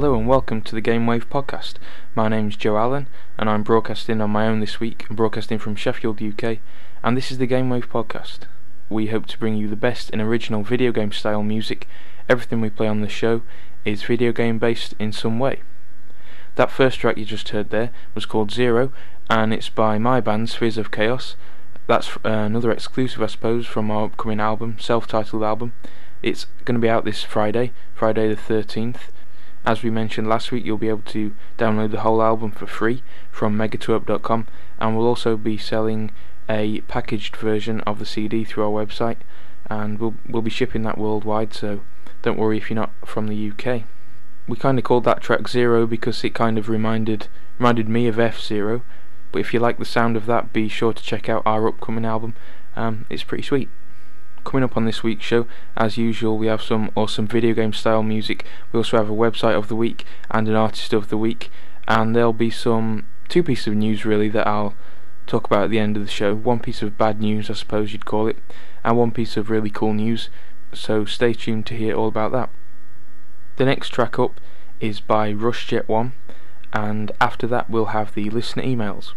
Welcome to the Gamewave podcast. My name's Joe Allen, and I'm broadcasting on my own this week. I'm broadcasting from Sheffield, UK, and this is the Gamewave podcast. We hope to bring you the best in original video game style music. Everything we play on the show is video game based in some way. That first track you just heard there was called Zero, and it's by my band Spheres of Chaos. That's uh, another exclusive, I suppose, from our upcoming album, self titled album. It's going to be out this Friday, Friday the 13th as we mentioned last week, you'll be able to download the whole album for free from megatwerp.com, and we'll also be selling a packaged version of the CD through our website, and we'll we'll be shipping that worldwide. So don't worry if you're not from the UK. We kind of called that track Zero because it kind of reminded reminded me of F Zero. But if you like the sound of that, be sure to check out our upcoming album. Um, it's pretty sweet. Coming up on this week's show, as usual, we have some awesome video game style music. We also have a website of the week and an artist of the week, and there'll be some two pieces of news really that I'll talk about at the end of the show. One piece of bad news, I suppose you'd call it, and one piece of really cool news. So stay tuned to hear all about that. The next track up is by RushJet1, and after that, we'll have the listener emails.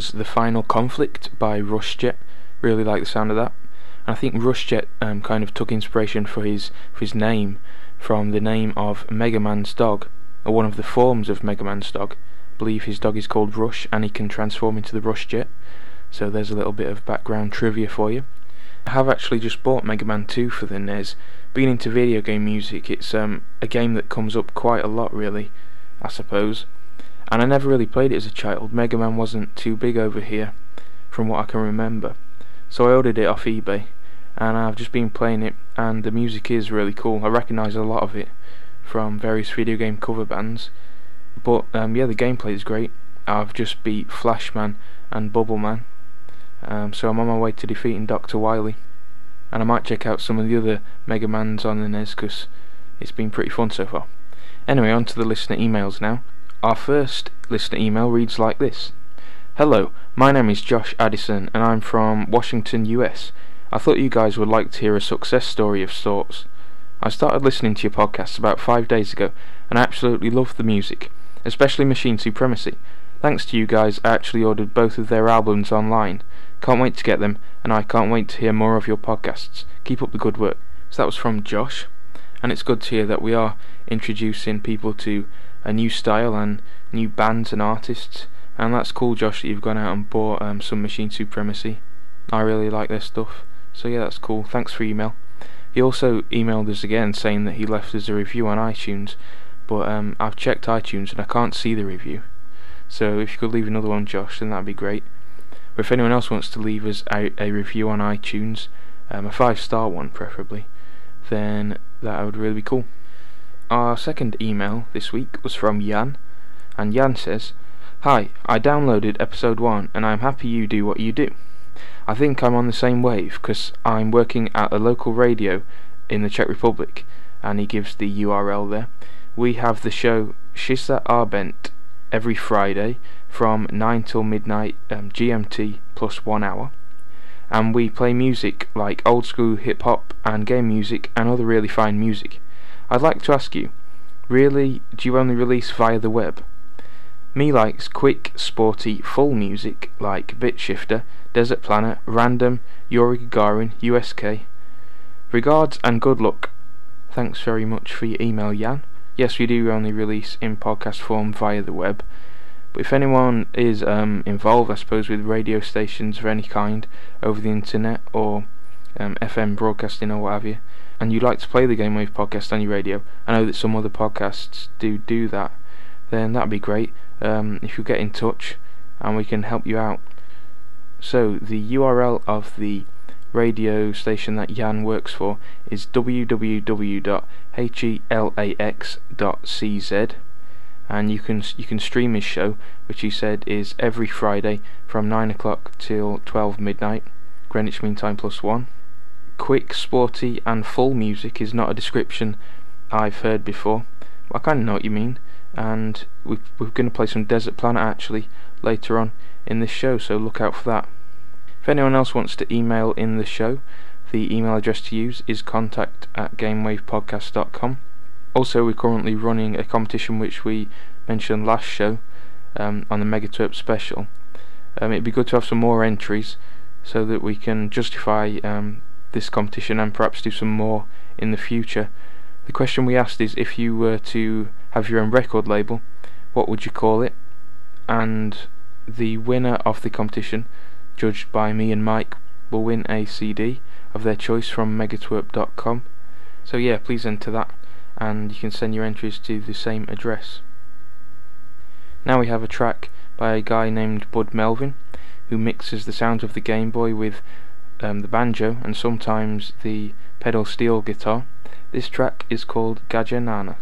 Was The Final Conflict by Rushjet. Really like the sound of that. And I think Rushjet um, kind of took inspiration for his for his name from the name of Mega Man's dog, or one of the forms of Mega Man's dog. I believe his dog is called Rush, and he can transform into the Rushjet. So there's a little bit of background trivia for you. I have actually just bought Mega Man 2 for the NES. Being into video game music, it's um, a game that comes up quite a lot, really, I suppose and I never really played it as a child. Mega Man wasn't too big over here, from what I can remember. So I ordered it off eBay, and I've just been playing it, and the music is really cool. I recognise a lot of it from various video game cover bands, but um, yeah, the gameplay is great. I've just beat Flashman and Bubbleman, um, so I'm on my way to defeating Dr. Wily, and I might check out some of the other Mega Mans on the NES because it's been pretty fun so far. Anyway, on to the listener emails now. Our first listener email reads like this Hello, my name is Josh Addison and I'm from Washington, US. I thought you guys would like to hear a success story of sorts. I started listening to your podcast about five days ago and I absolutely love the music, especially Machine Supremacy. Thanks to you guys, I actually ordered both of their albums online. Can't wait to get them, and I can't wait to hear more of your podcasts. Keep up the good work. So that was from Josh, and it's good to hear that we are introducing people to a new style and new bands and artists. And that's cool, Josh, that you've gone out and bought um, some Machine Supremacy. I really like their stuff. So yeah, that's cool. Thanks for email. He also emailed us again saying that he left us a review on iTunes, but um, I've checked iTunes and I can't see the review. So if you could leave another one, Josh, then that'd be great. Or if anyone else wants to leave us a, a review on iTunes, um, a five star one preferably, then that would really be cool. Our second email this week was from Jan, and Jan says, Hi, I downloaded episode 1 and I'm happy you do what you do. I think I'm on the same wave because I'm working at a local radio in the Czech Republic, and he gives the URL there. We have the show Shisa Arbent every Friday from 9 till midnight um, GMT plus one hour. And we play music like old school hip hop and game music and other really fine music. I'd like to ask you, really, do you only release via the web? Me likes quick, sporty, full music like Bitshifter, Desert Planet, Random, Yuri Gagarin, USK. Regards and good luck. Thanks very much for your email, Jan. Yes, we do only release in podcast form via the web. But if anyone is um, involved, I suppose, with radio stations of any kind over the internet or um, FM broadcasting or what have you, and you'd like to play the Game Wave podcast on your radio, I know that some other podcasts do do that, then that'd be great. Um, if you get in touch and we can help you out. So the URL of the radio station that Jan works for is www.helax.cz and you can you can stream his show which he said is every Friday from 9 o'clock till 12 midnight Greenwich Mean Time plus 1 quick, sporty, and full music is not a description I've heard before. I kind of know what you mean, and we we're going to play some Desert Planet actually later on in this show, so look out for that. If anyone else wants to email in the show, the email address to use is contact at gamewavepodcast.com. Also, we're currently running a competition which we mentioned last show um, on the Megatwerp special. Um, it'd be good to have some more entries so that we can justify um, this competition and perhaps do some more in the future. The question we asked is if you were to have your own record label, what would you call it? And the winner of the competition, judged by me and Mike, will win a CD of their choice from megatwerp.com. So yeah, please enter that and you can send your entries to the same address. Now we have a track by a guy named Bud Melvin who mixes the sounds of the Game Boy with um, the banjo and sometimes the pedal steel guitar. This track is called Gajanana.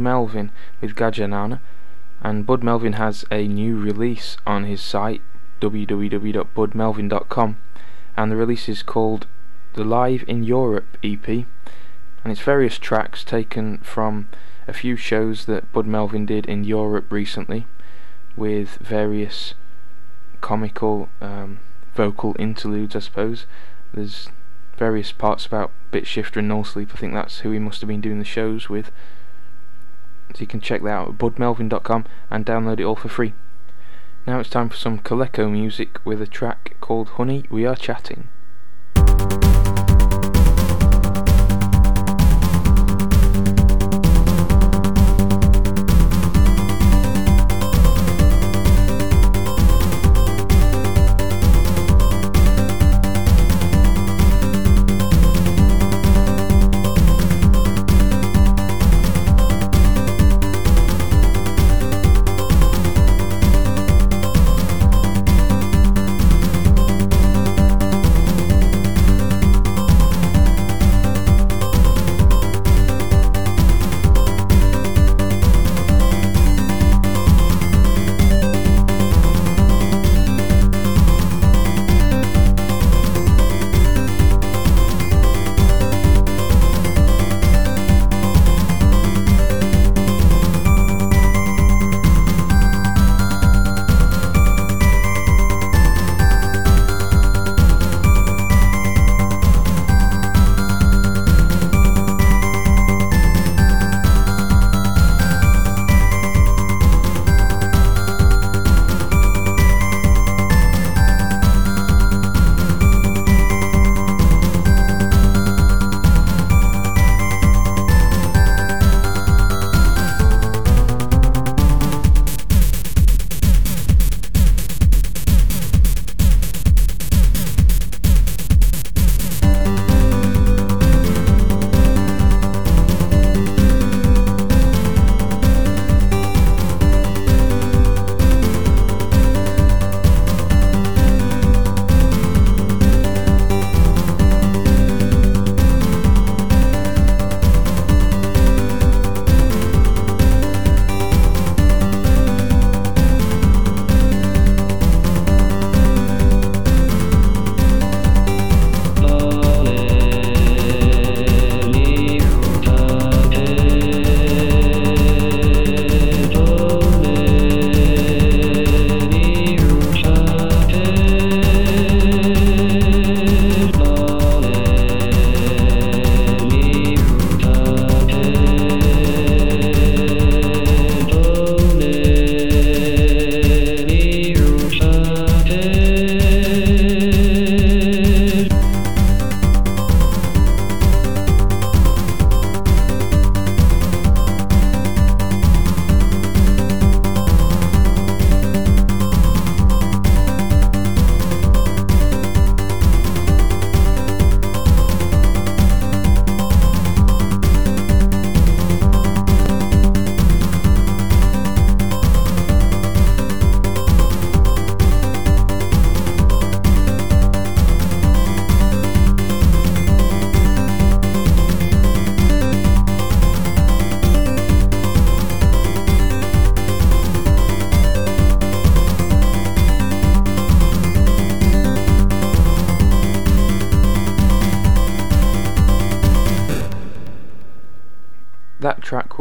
Melvin with Gajanana, and Bud Melvin has a new release on his site www.budmelvin.com, and the release is called the Live in Europe EP, and it's various tracks taken from a few shows that Bud Melvin did in Europe recently, with various comical um, vocal interludes, I suppose. There's various parts about Bitshifter and No Sleep. I think that's who he must have been doing the shows with. So you can check that out at budmelvin.com and download it all for free. Now it's time for some Coleco music with a track called Honey We Are Chatting.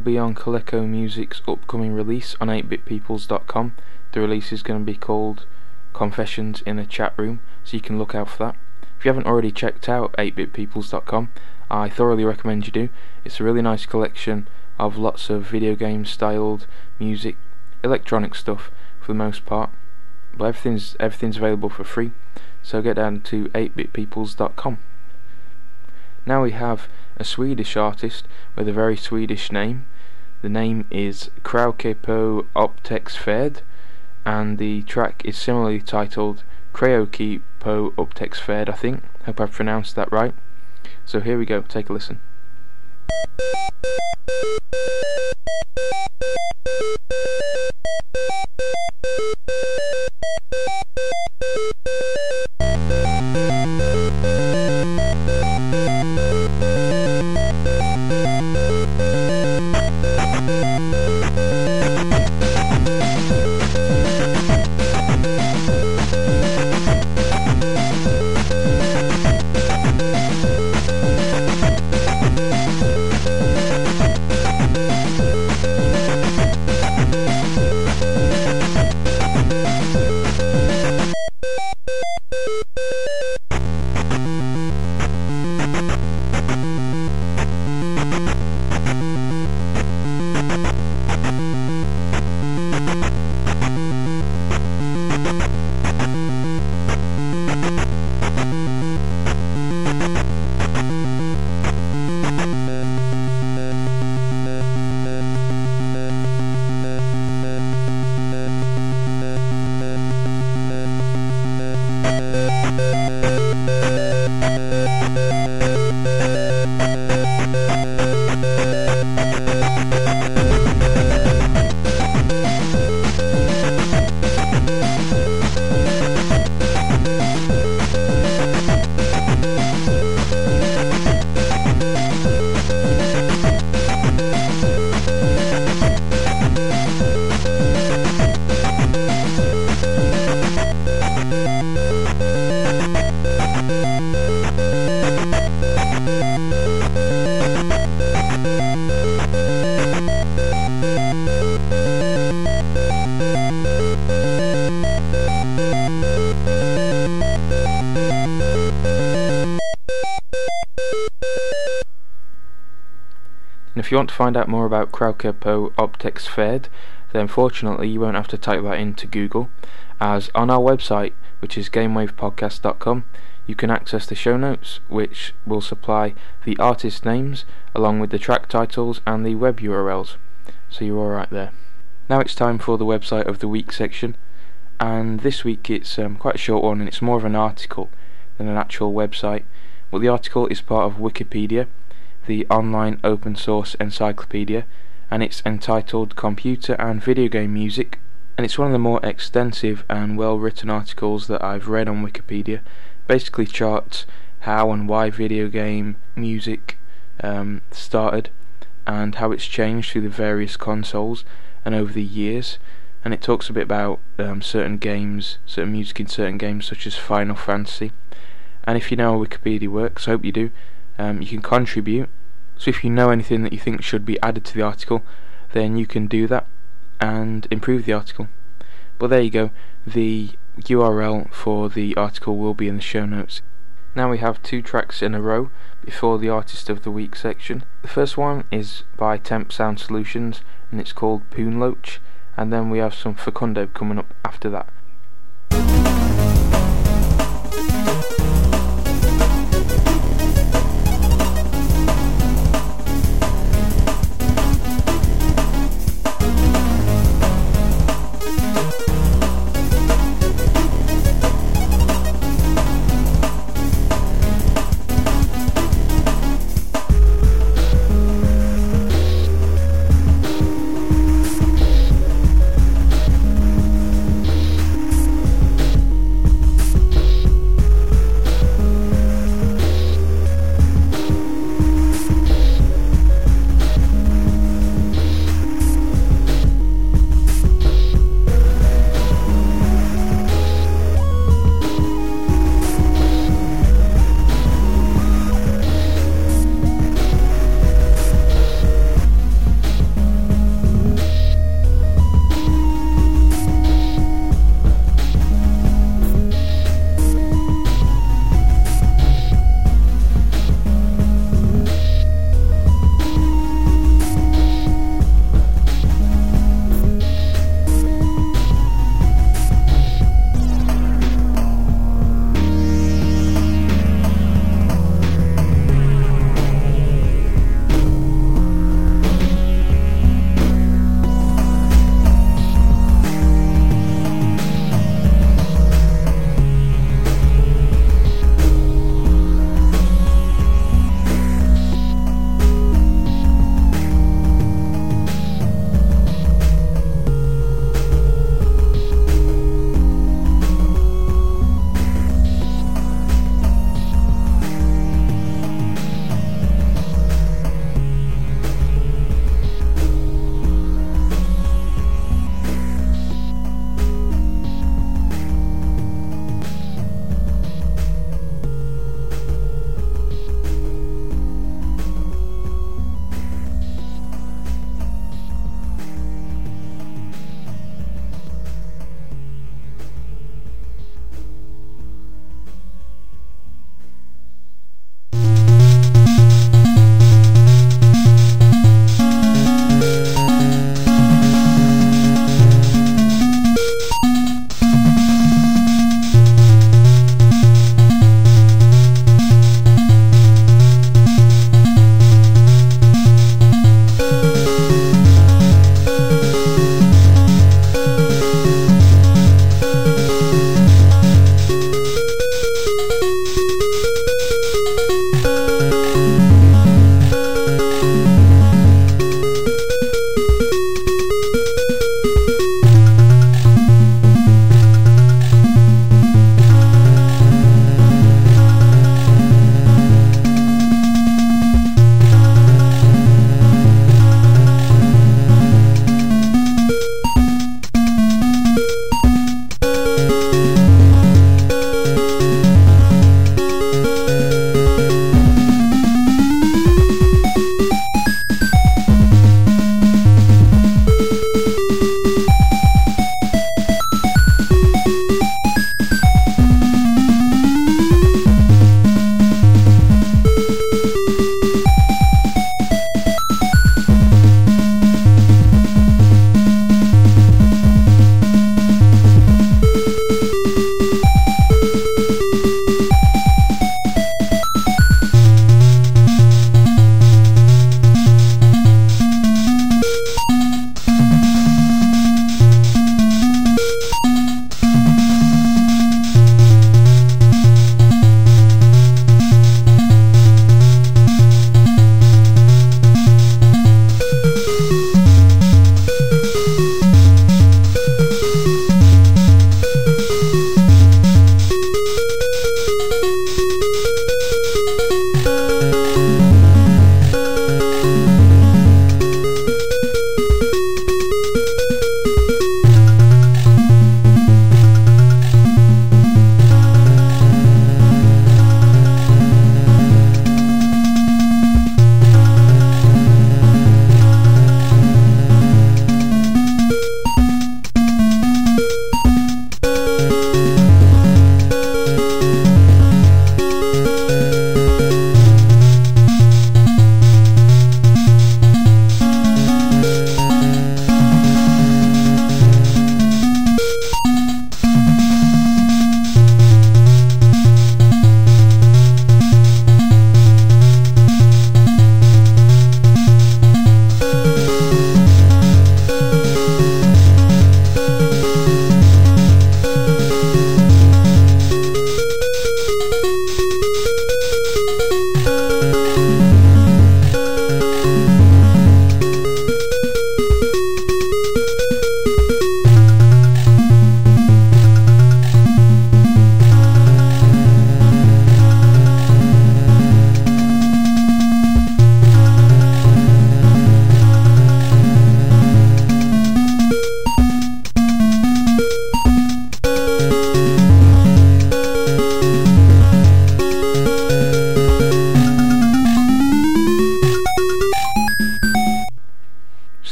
Be on Coleco Music's upcoming release on 8bitpeoples.com. The release is going to be called Confessions in a Chat Room, so you can look out for that. If you haven't already checked out 8bitpeoples.com, I thoroughly recommend you do. It's a really nice collection of lots of video game styled music, electronic stuff for the most part. But everything's everything's available for free. So get down to 8bitpeoples.com. Now we have a Swedish artist with a very Swedish name. The name is Krauke på Upptäcktsfärd and the track is similarly titled po Upptäcktsfärd, I think. Hope I've pronounced that right. So here we go, take a listen. If you want to find out more about Krauker Po Optex Fed, then fortunately you won't have to type that into Google, as on our website, which is gamewavepodcast.com, you can access the show notes, which will supply the artist names along with the track titles and the web URLs. So you're alright there. Now it's time for the website of the week section, and this week it's um, quite a short one and it's more of an article than an actual website. Well, the article is part of Wikipedia, the online open source encyclopedia, and it's entitled Computer and Video Game Music, and it's one of the more extensive and well written articles that I've read on Wikipedia. Basically, charts how and why video game music um, started and how it's changed through the various consoles and over the years. And it talks a bit about um, certain games, certain music in certain games, such as Final Fantasy. And if you know how Wikipedia works, I hope you do, um, you can contribute so if you know anything that you think should be added to the article, then you can do that and improve the article. But there you go, the URL for the article will be in the show notes. Now we have two tracks in a row before the Artist of the Week section. The first one is by Temp Sound Solutions and it's called Poonloach, and then we have some Facundo coming up after that.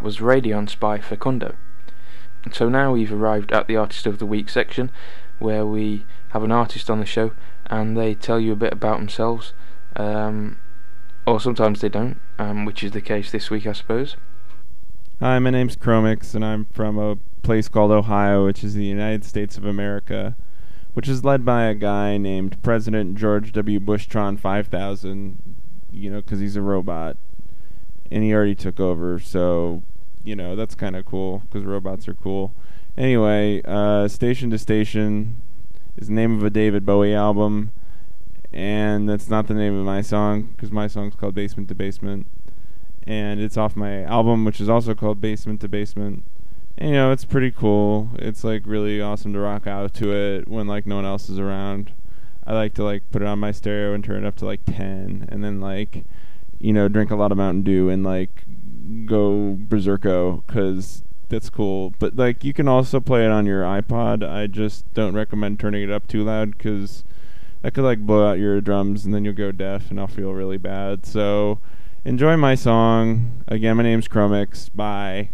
That was Radiance by Facundo. So now we've arrived at the Artist of the Week section, where we have an artist on the show and they tell you a bit about themselves, um, or sometimes they don't, um, which is the case this week, I suppose. Hi, my name's Chromix, and I'm from a place called Ohio, which is the United States of America, which is led by a guy named President George W. Bushtron 5000, you know, because he's a robot, and he already took over, so, you know, that's kind of cool, because robots are cool. Anyway, uh, Station to Station is the name of a David Bowie album, and that's not the name of my song, because my song's called Basement to Basement and it's off my album, which is also called Basement to Basement. And, you know, it's pretty cool. It's like really awesome to rock out to it when like no one else is around. I like to like put it on my stereo and turn it up to like 10 and then like you know, drink a lot of Mountain Dew and like go berserko cuz that's cool. But like you can also play it on your iPod. I just don't recommend turning it up too loud cuz that could like blow out your drums and then you'll go deaf and I'll feel really bad. So enjoy my song. Again, my name's Chromix. Bye.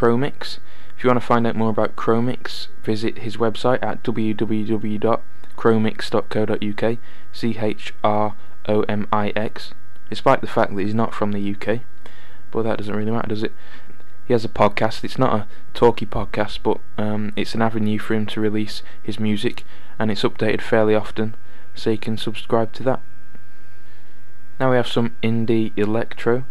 Chromix. If you want to find out more about Chromix, visit his website at www.chromix.co.uk. C H R O M I X. despite the fact that he's not from the UK. But that doesn't really matter, does it? He has a podcast. It's not a talky podcast, but um, it's an avenue for him to release his music, and it's updated fairly often, so you can subscribe to that. Now we have some indie electro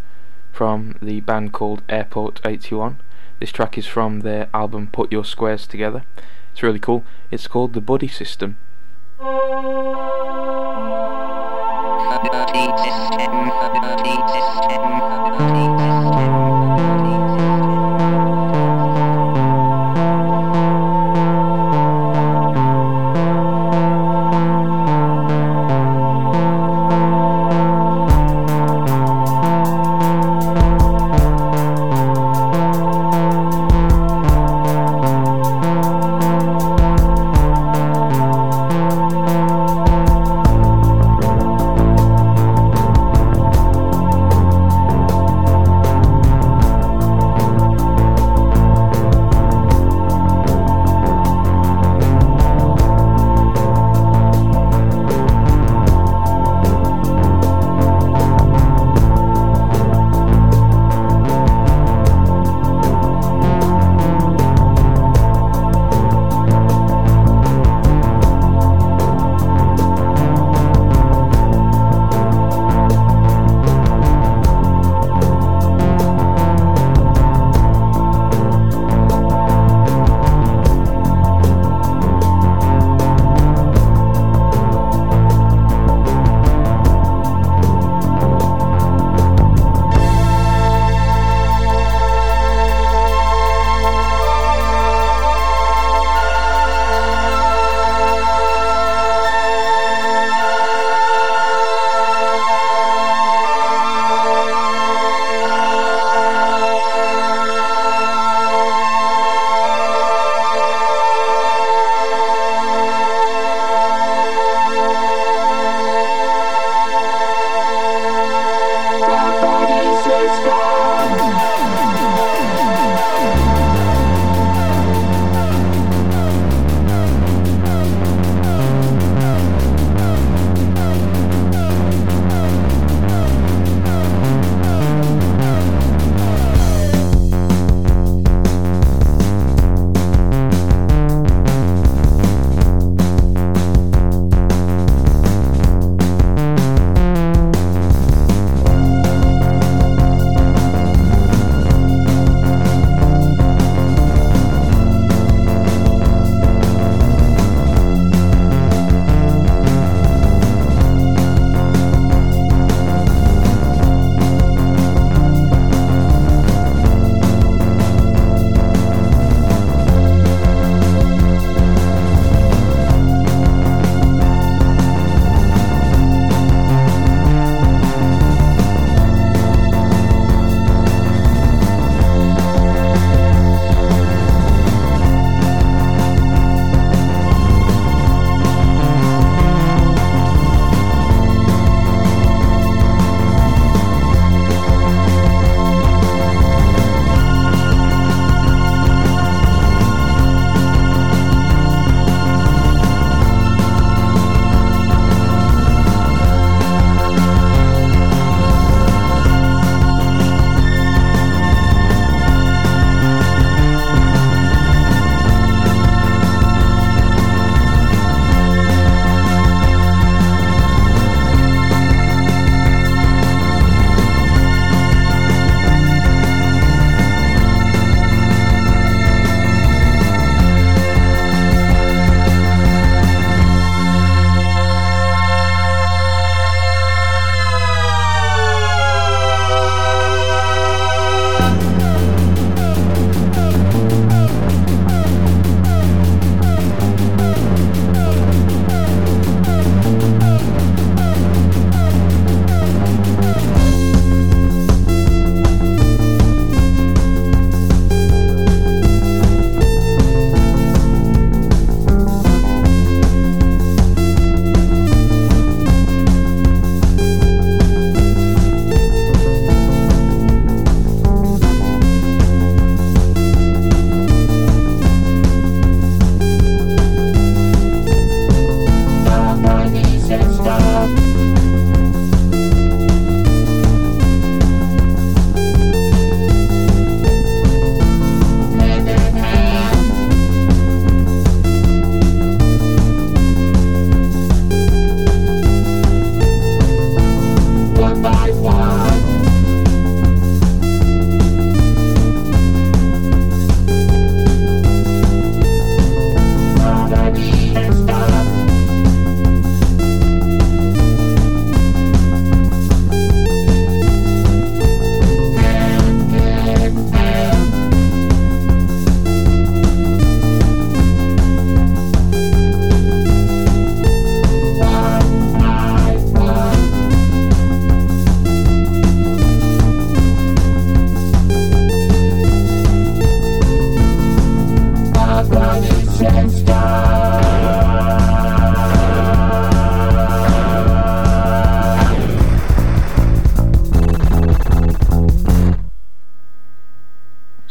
from the band called Airport 81. This track is from their album Put Your Squares Together. It's really cool. It's called The Buddy System. The Buddy System, the Buddy System, the Buddy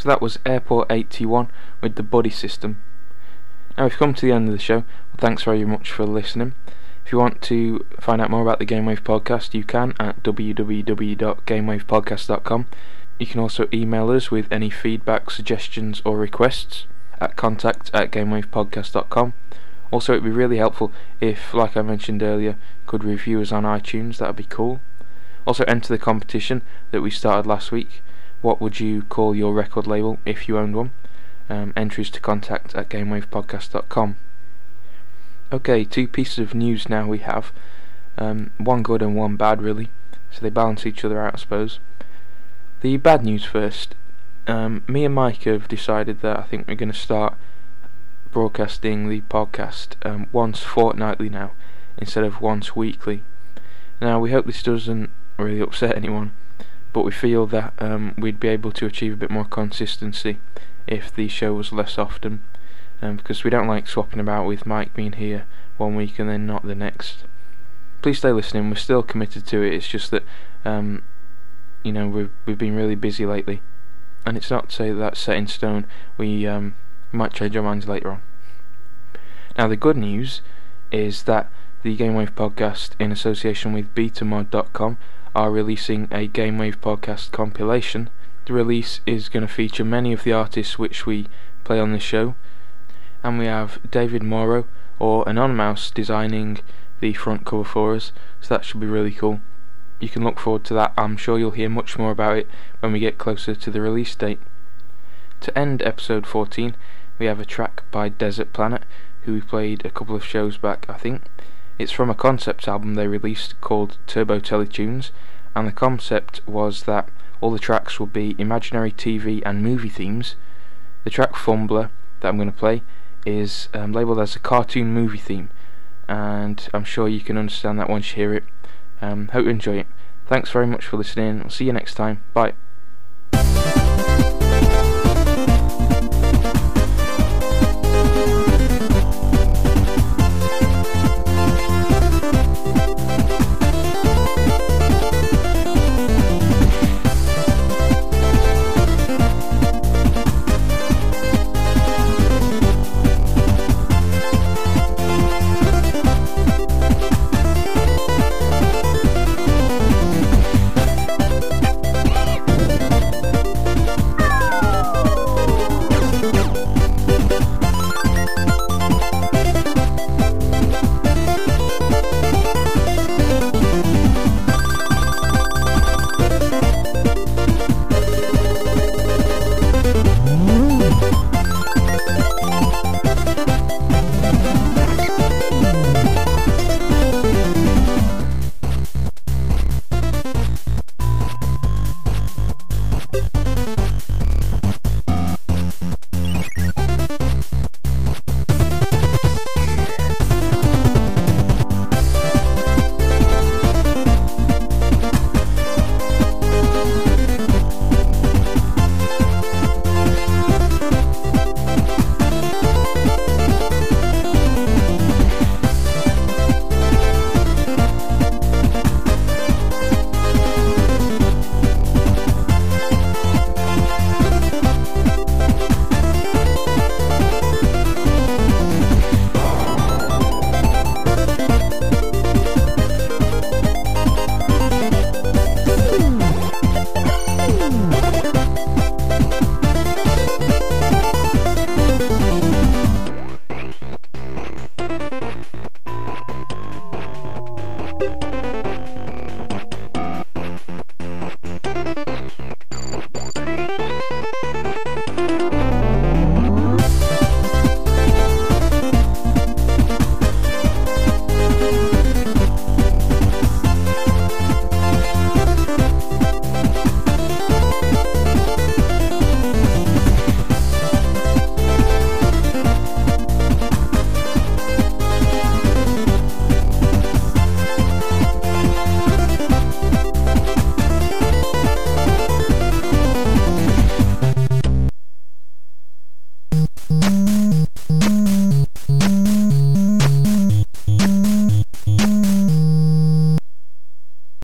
That was Airport 81 with the Buddy system. Now we've come to the end of the show. Well, thanks very much for listening. If you want to find out more about the Gamewave podcast, you can at www.gamewavepodcast.com. You can also email us with any feedback, suggestions, or requests at contact at gamewavepodcast.com. Also, it'd be really helpful if, like I mentioned earlier, could review us on iTunes. That'd be cool. Also, enter the competition that we started last week what would you call your record label if you owned one? Um, entries to contact at gamewavepodcast.com. Okay, two pieces of news now we have. Um, one good and one bad, really. So they balance each other out, I suppose. The bad news first. Um, me and Mike have decided that I think we're going to start broadcasting the podcast um, once fortnightly now, instead of once weekly. Now, we hope this doesn't really upset anyone but we feel that um, we'd be able to achieve a bit more consistency if the show was less often, um, because we don't like swapping about with Mike being here one week and then not the next. Please stay listening. We're still committed to it. It's just that um, you know we've we've been really busy lately, and it's not to say that that's set in stone. We um, might change our minds later on. Now the good news is that the GameWave podcast, in association with BetaMod.com, are releasing a Gamewave podcast compilation. The release is going to feature many of the artists which we play on the show, and we have David Morrow or Anonymous designing the front cover for us, so that should be really cool. You can look forward to that. I'm sure you'll hear much more about it when we get closer to the release date. To end episode 14, we have a track by Desert Planet, who we played a couple of shows back, I think. It's from a concept album they released called Turbo Teletunes, and the concept was that all the tracks would be imaginary TV and movie themes. The track Fumbler that I'm going to play is um, labelled as a cartoon movie theme, and I'm sure you can understand that once you hear it. Um, hope you enjoy it. Thanks very much for listening. I'll see you next time. Bye.